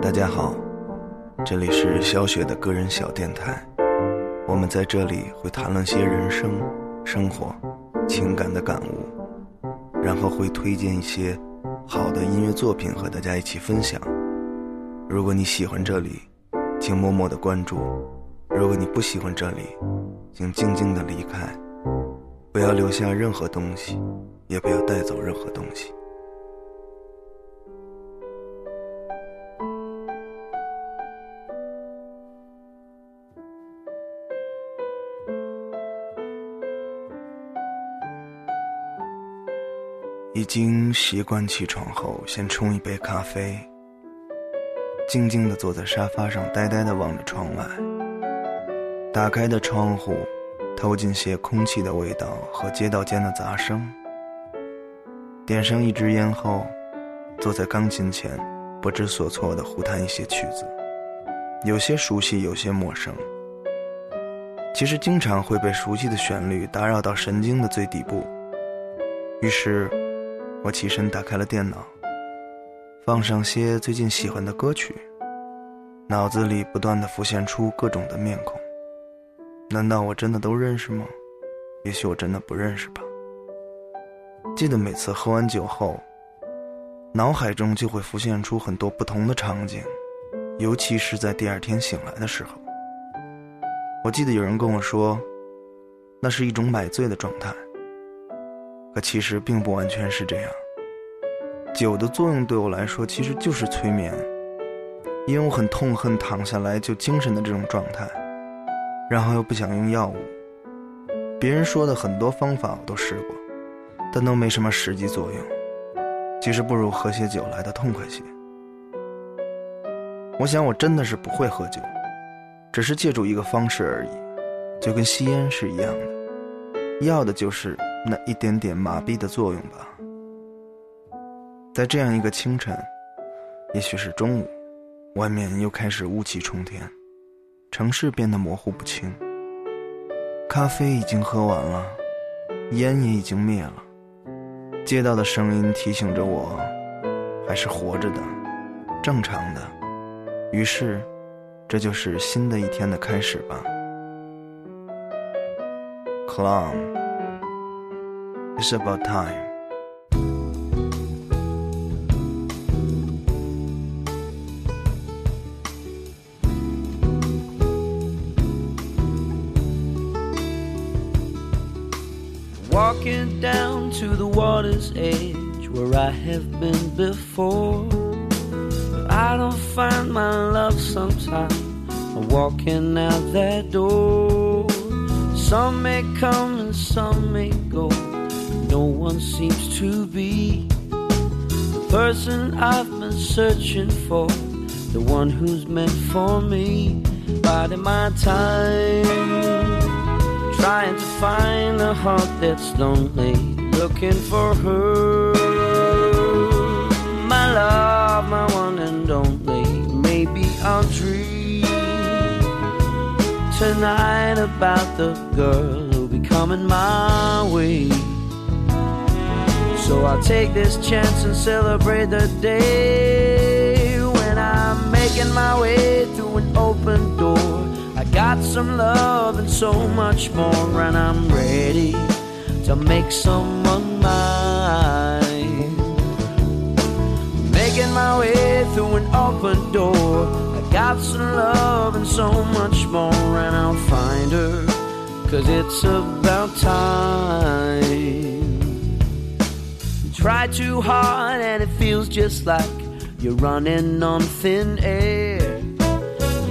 大家好，这里是小雪的个人小电台。我们在这里会谈论些人生、生活、情感的感悟，然后会推荐一些好的音乐作品和大家一起分享。如果你喜欢这里，请默默的关注；如果你不喜欢这里，请静静的离开，不要留下任何东西，也不要带走任何东西。已经习惯起床后先冲一杯咖啡，静静地坐在沙发上，呆呆地望着窗外。打开的窗户，透进些空气的味道和街道间的杂声。点上一支烟后，坐在钢琴前，不知所措地胡弹一些曲子，有些熟悉，有些陌生。其实经常会被熟悉的旋律打扰到神经的最底部，于是。我起身打开了电脑，放上些最近喜欢的歌曲，脑子里不断的浮现出各种的面孔。难道我真的都认识吗？也许我真的不认识吧。记得每次喝完酒后，脑海中就会浮现出很多不同的场景，尤其是在第二天醒来的时候。我记得有人跟我说，那是一种买醉的状态。可其实并不完全是这样。酒的作用对我来说其实就是催眠，因为我很痛恨躺下来就精神的这种状态，然后又不想用药物。别人说的很多方法我都试过，但都没什么实际作用。其实不如喝些酒来的痛快些。我想我真的是不会喝酒，只是借助一个方式而已，就跟吸烟是一样的，要的就是。那一点点麻痹的作用吧。在这样一个清晨，也许是中午，外面又开始雾气冲天，城市变得模糊不清。咖啡已经喝完了，烟也已经灭了，街道的声音提醒着我，还是活着的，正常的。于是，这就是新的一天的开始吧。Clown。It's about time. Water's edge where I have been before. But I don't find my love sometimes. I'm walking out that door. Some may come and some may go no one seems to be the person I've been searching for, the one who's meant for me. Biding my time, trying to find a heart that's lonely, looking for her. My love, my one and only. Maybe I'll dream tonight about the girl who'll be coming my way. So I'll take this chance and celebrate the day when I'm making my way through an open door. I got some love and so much more, and I'm ready to make someone mine. Making my way through an open door. I got some love and so much more, and I'll find her, cause it's about time You try too hard and it feels just like you're running on thin air.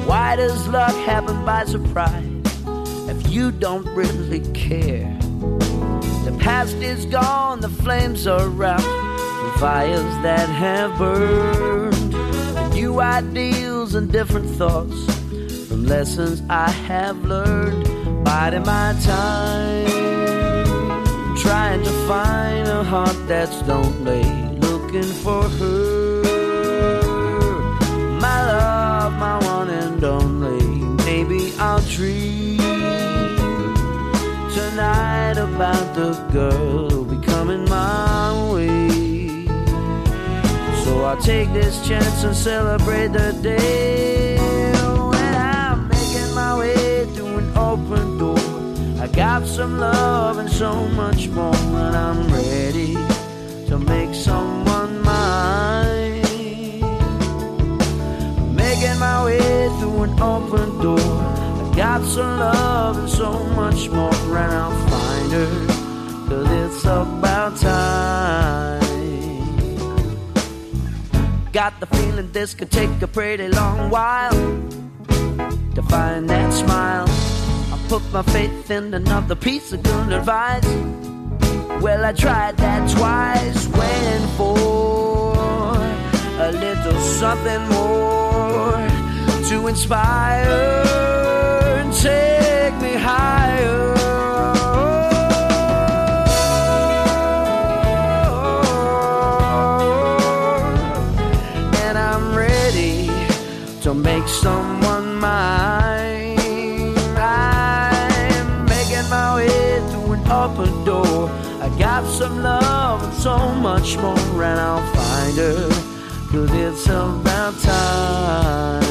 Why does luck happen by surprise if you don't really care? past is gone, the flames are out. The fires that have burned, new ideals and different thoughts from lessons I have learned. Biding my time, trying to find a heart that's lonely, looking for her. My love, my one and only, maybe I'll dream tonight about the girl who'll be coming my way. So I'll take this chance and celebrate the day when I'm making my way through an open door. I got some love and so much more, and I'm ready to make someone mine. Making my way through an open door. I got some love Got the feeling this could take a pretty long while to find that smile. I put my faith in another piece of good advice. Well, I tried that twice, waiting for a little something more to inspire take me higher. Much more, and I'll find her. Cause it's about time.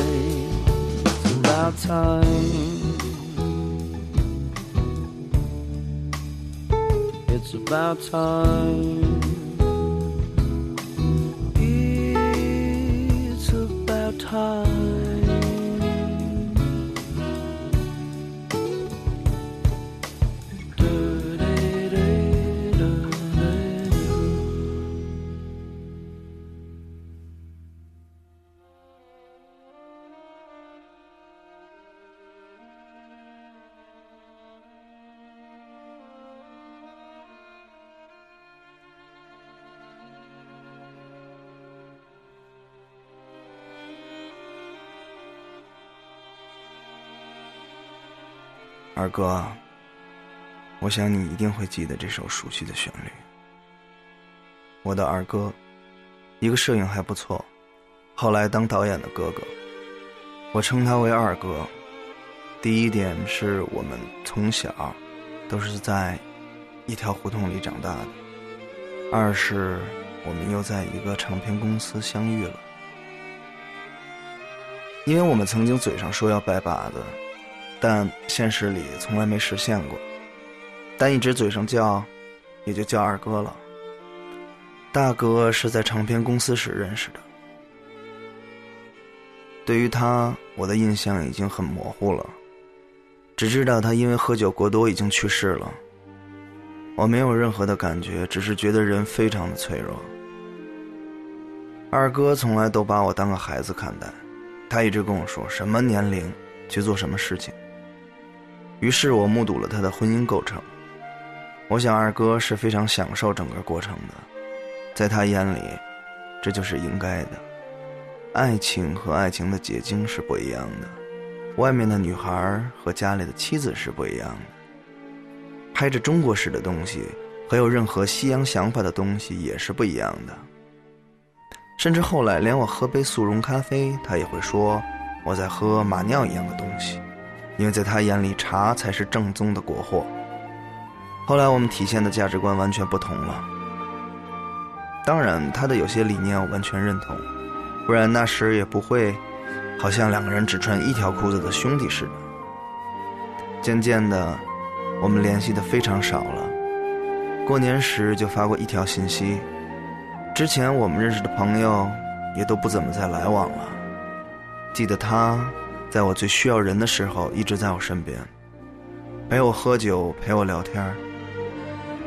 It's about time. It's about time. 二哥，我想你一定会记得这首熟悉的旋律。我的二哥，一个摄影还不错，后来当导演的哥哥，我称他为二哥。第一点是我们从小都是在一条胡同里长大的，二是我们又在一个唱片公司相遇了。因为我们曾经嘴上说要拜把子。但现实里从来没实现过，但一直嘴上叫，也就叫二哥了。大哥是在唱片公司时认识的，对于他，我的印象已经很模糊了，只知道他因为喝酒过多已经去世了。我没有任何的感觉，只是觉得人非常的脆弱。二哥从来都把我当个孩子看待，他一直跟我说什么年龄去做什么事情。于是我目睹了他的婚姻构成，我想二哥是非常享受整个过程的，在他眼里，这就是应该的。爱情和爱情的结晶是不一样的，外面的女孩和家里的妻子是不一样的。拍着中国式的东西和有任何西洋想法的东西也是不一样的。甚至后来连我喝杯速溶咖啡，他也会说我在喝马尿一样的东西。因为在他眼里，茶才是正宗的国货。后来我们体现的价值观完全不同了。当然，他的有些理念我完全认同，不然那时也不会，好像两个人只穿一条裤子的兄弟似的。渐渐的，我们联系的非常少了。过年时就发过一条信息，之前我们认识的朋友也都不怎么再来往了。记得他。在我最需要人的时候，一直在我身边，陪我喝酒，陪我聊天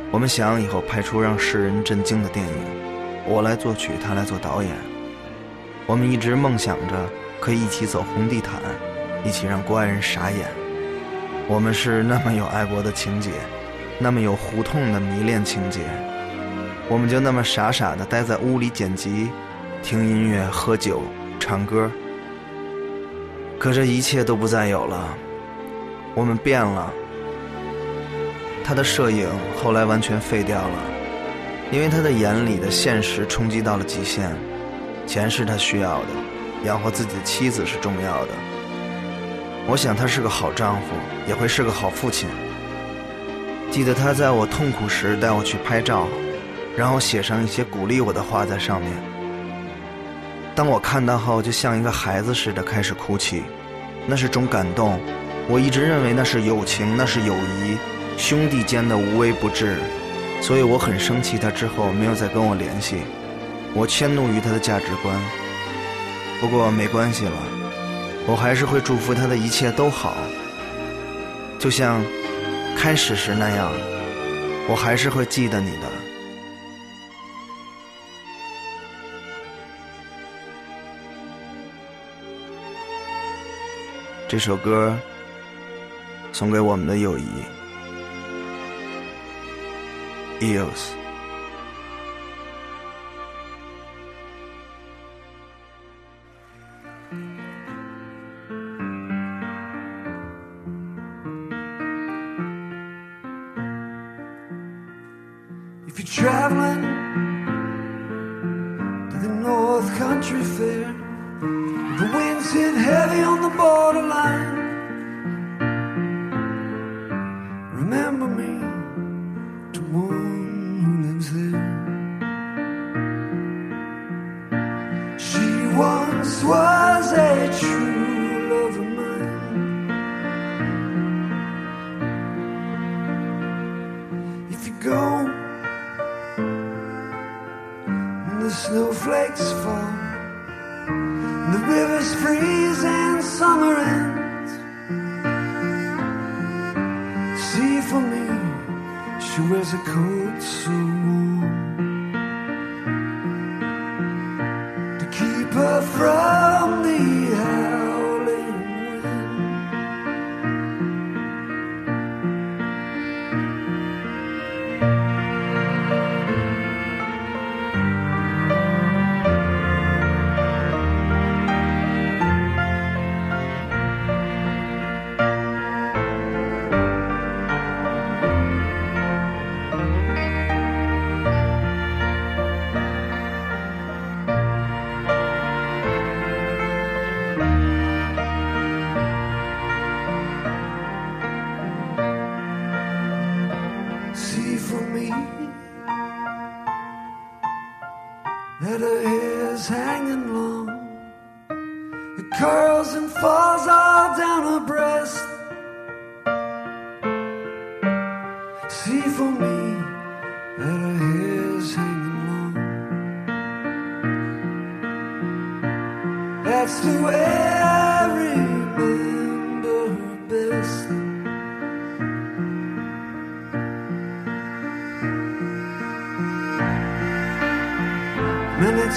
我们想以后拍出让世人震惊的电影，我来作曲，他来做导演。我们一直梦想着可以一起走红地毯，一起让国外人傻眼。我们是那么有爱国的情节，那么有胡同的迷恋情节。我们就那么傻傻的待在屋里剪辑、听音乐、喝酒、唱歌。可这一切都不再有了，我们变了。他的摄影后来完全废掉了，因为他的眼里的现实冲击到了极限。钱是他需要的，养活自己的妻子是重要的。我想他是个好丈夫，也会是个好父亲。记得他在我痛苦时带我去拍照，然后写上一些鼓励我的话在上面。当我看到后，就像一个孩子似的开始哭泣，那是种感动。我一直认为那是友情，那是友谊，兄弟间的无微不至，所以我很生气他之后没有再跟我联系。我迁怒于他的价值观，不过没关系了，我还是会祝福他的一切都好，就像开始时那样，我还是会记得你的。这首歌送给我们的友谊，Eos。If you're traveling to the North Country Fair, hit heavy on the borderline. Remember me to one who lives there. She once was a true love of mine. If you go and the snowflakes fall, the rivers freeze and summer ends. See for me, she wears a coat so warm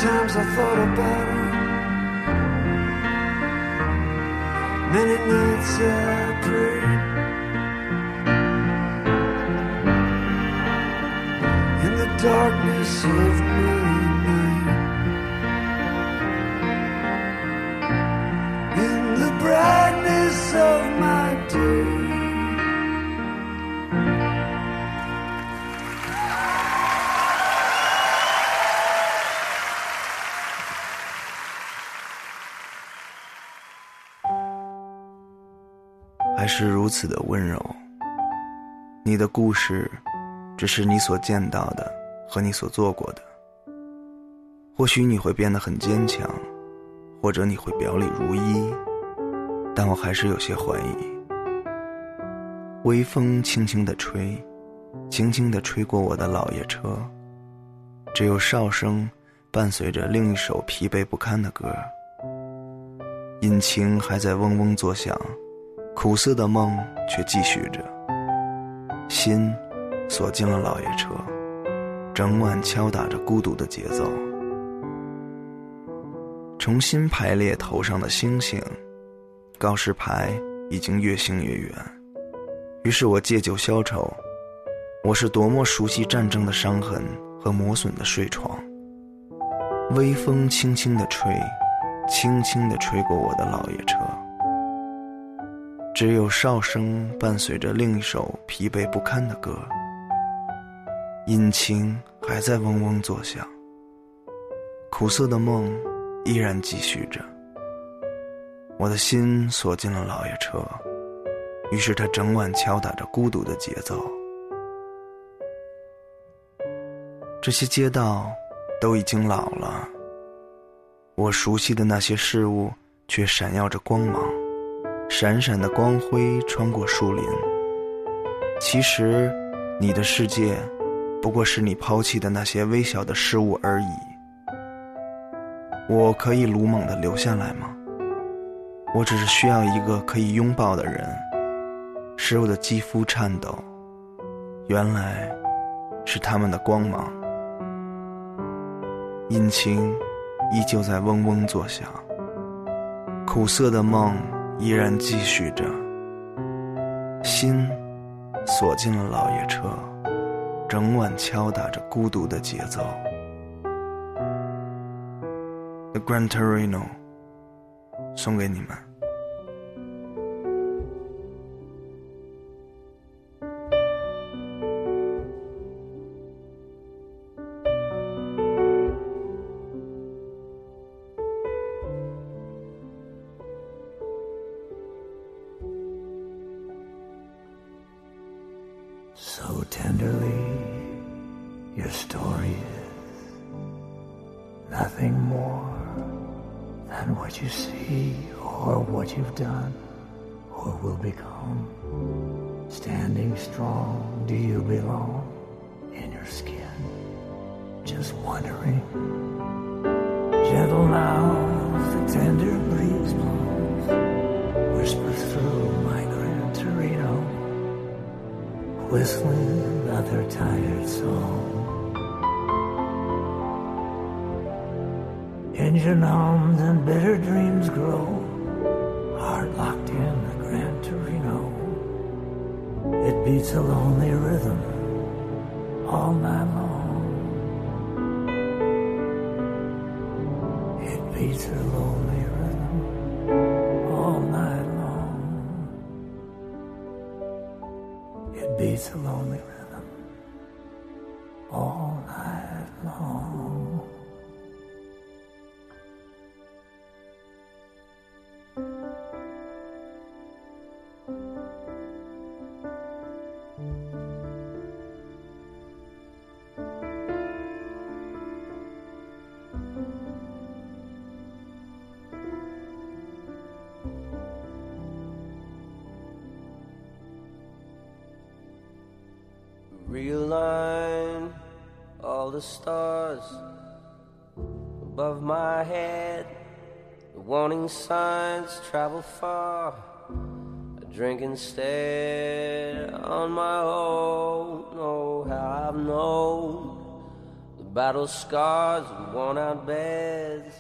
times I thought about her. Many nights I 还是如此的温柔。你的故事，只是你所见到的和你所做过的。或许你会变得很坚强，或者你会表里如一，但我还是有些怀疑。微风轻轻地吹，轻轻地吹过我的老爷车，只有哨声伴随着另一首疲惫不堪的歌，引擎还在嗡嗡作响。苦涩的梦却继续着，心锁进了老爷车，整晚敲打着孤独的节奏。重新排列头上的星星，告示牌已经越行越远。于是我借酒消愁，我是多么熟悉战争的伤痕和磨损的睡床。微风轻轻地吹，轻轻地吹过我的老爷车。只有哨声伴随着另一首疲惫不堪的歌，引擎还在嗡嗡作响，苦涩的梦依然继续着。我的心锁进了老爷车，于是他整晚敲打着孤独的节奏。这些街道都已经老了，我熟悉的那些事物却闪耀着光芒，闪闪的光辉穿过树林。其实，你的世界不过是你抛弃的那些微小的事物而已。我可以鲁莽的留下来吗？我只是需要一个可以拥抱的人，使我的肌肤颤抖。原来，是他们的光芒。引擎依旧在嗡嗡作响，苦涩的梦依然继续着。心锁进了老爷车，整晚敲打着孤独的节奏。The Gran Torino，送给你们。Or what you've done or will become. Standing strong, do you belong in your skin? Just wondering. Gentle now, the tender breeze blows, whispers through my Gran Torino whistling another tired song. Engine hums and bitter dreams grow, beats a lonely rhythm all night long. It beats a lonely rhythm all night long. It beats a lonely rhythm all night long. All the stars above my head. The warning signs travel far. I drink instead on my own. Oh, how I've known the battle scars and worn out beds.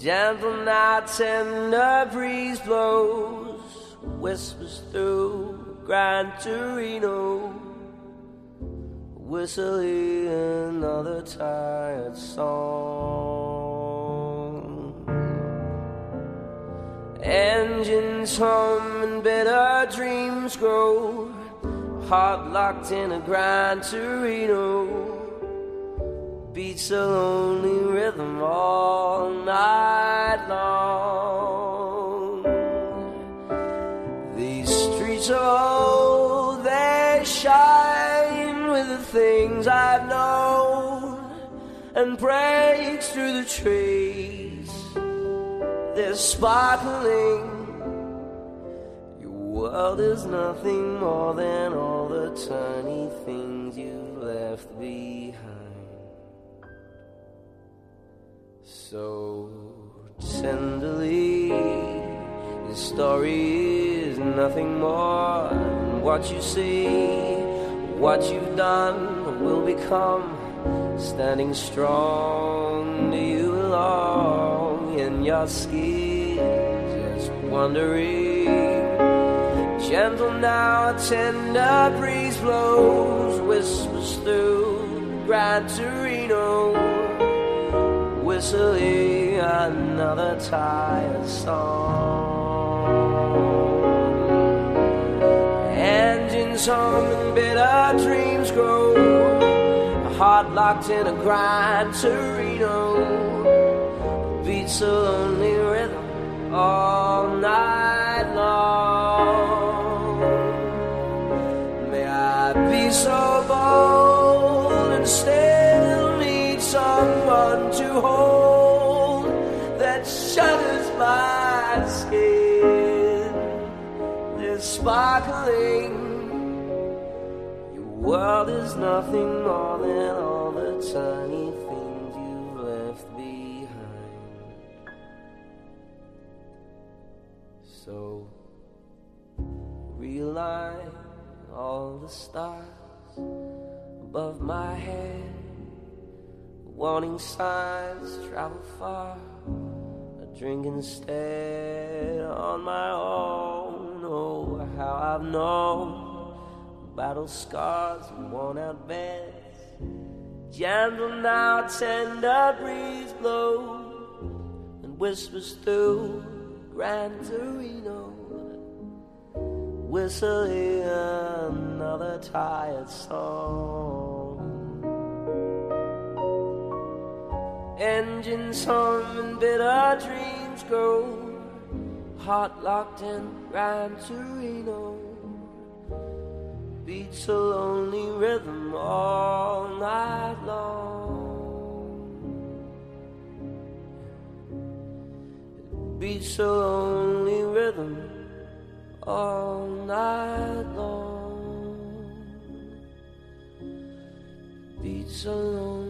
Gentle nights and the breeze blows, whispers through Gran Torino whistling another tired song. Engines hum and bitter dreams grow, heart locked in a Gran Torino. Beats a lonely rhythm all night long. These streets are things I've known and breaks through the trees. They're sparkling. Your world is nothing more than all the tiny things you left behind. So tenderly, this story is nothing more than what you see what you've done will become. Standing strong, do you belong in your skin? Just wondering. Gentle now, a tender breeze blows, whispers through Gran Torino, whistling another tired song. Engines hum and bitter dreams grow. A heart locked in a Gran Torino beats a lonely rhythm all night long. May I be so bold and still need someone to hold that shudders my skin. This sparkling, world is nothing more than all the tiny things you've left behind. So realign all the stars above my head. Warning signs travel far. A drink instead on my own. Oh, how I've known battle scars and worn out beds. Gentle now, tender breeze blows and whispers through Gran Torino, whistling another tired song. Engines hum and bitter dreams grow, heart locked in Gran Torino. Beats a lonely rhythm all night long. beats a lonely rhythm all night long. Beats a lonely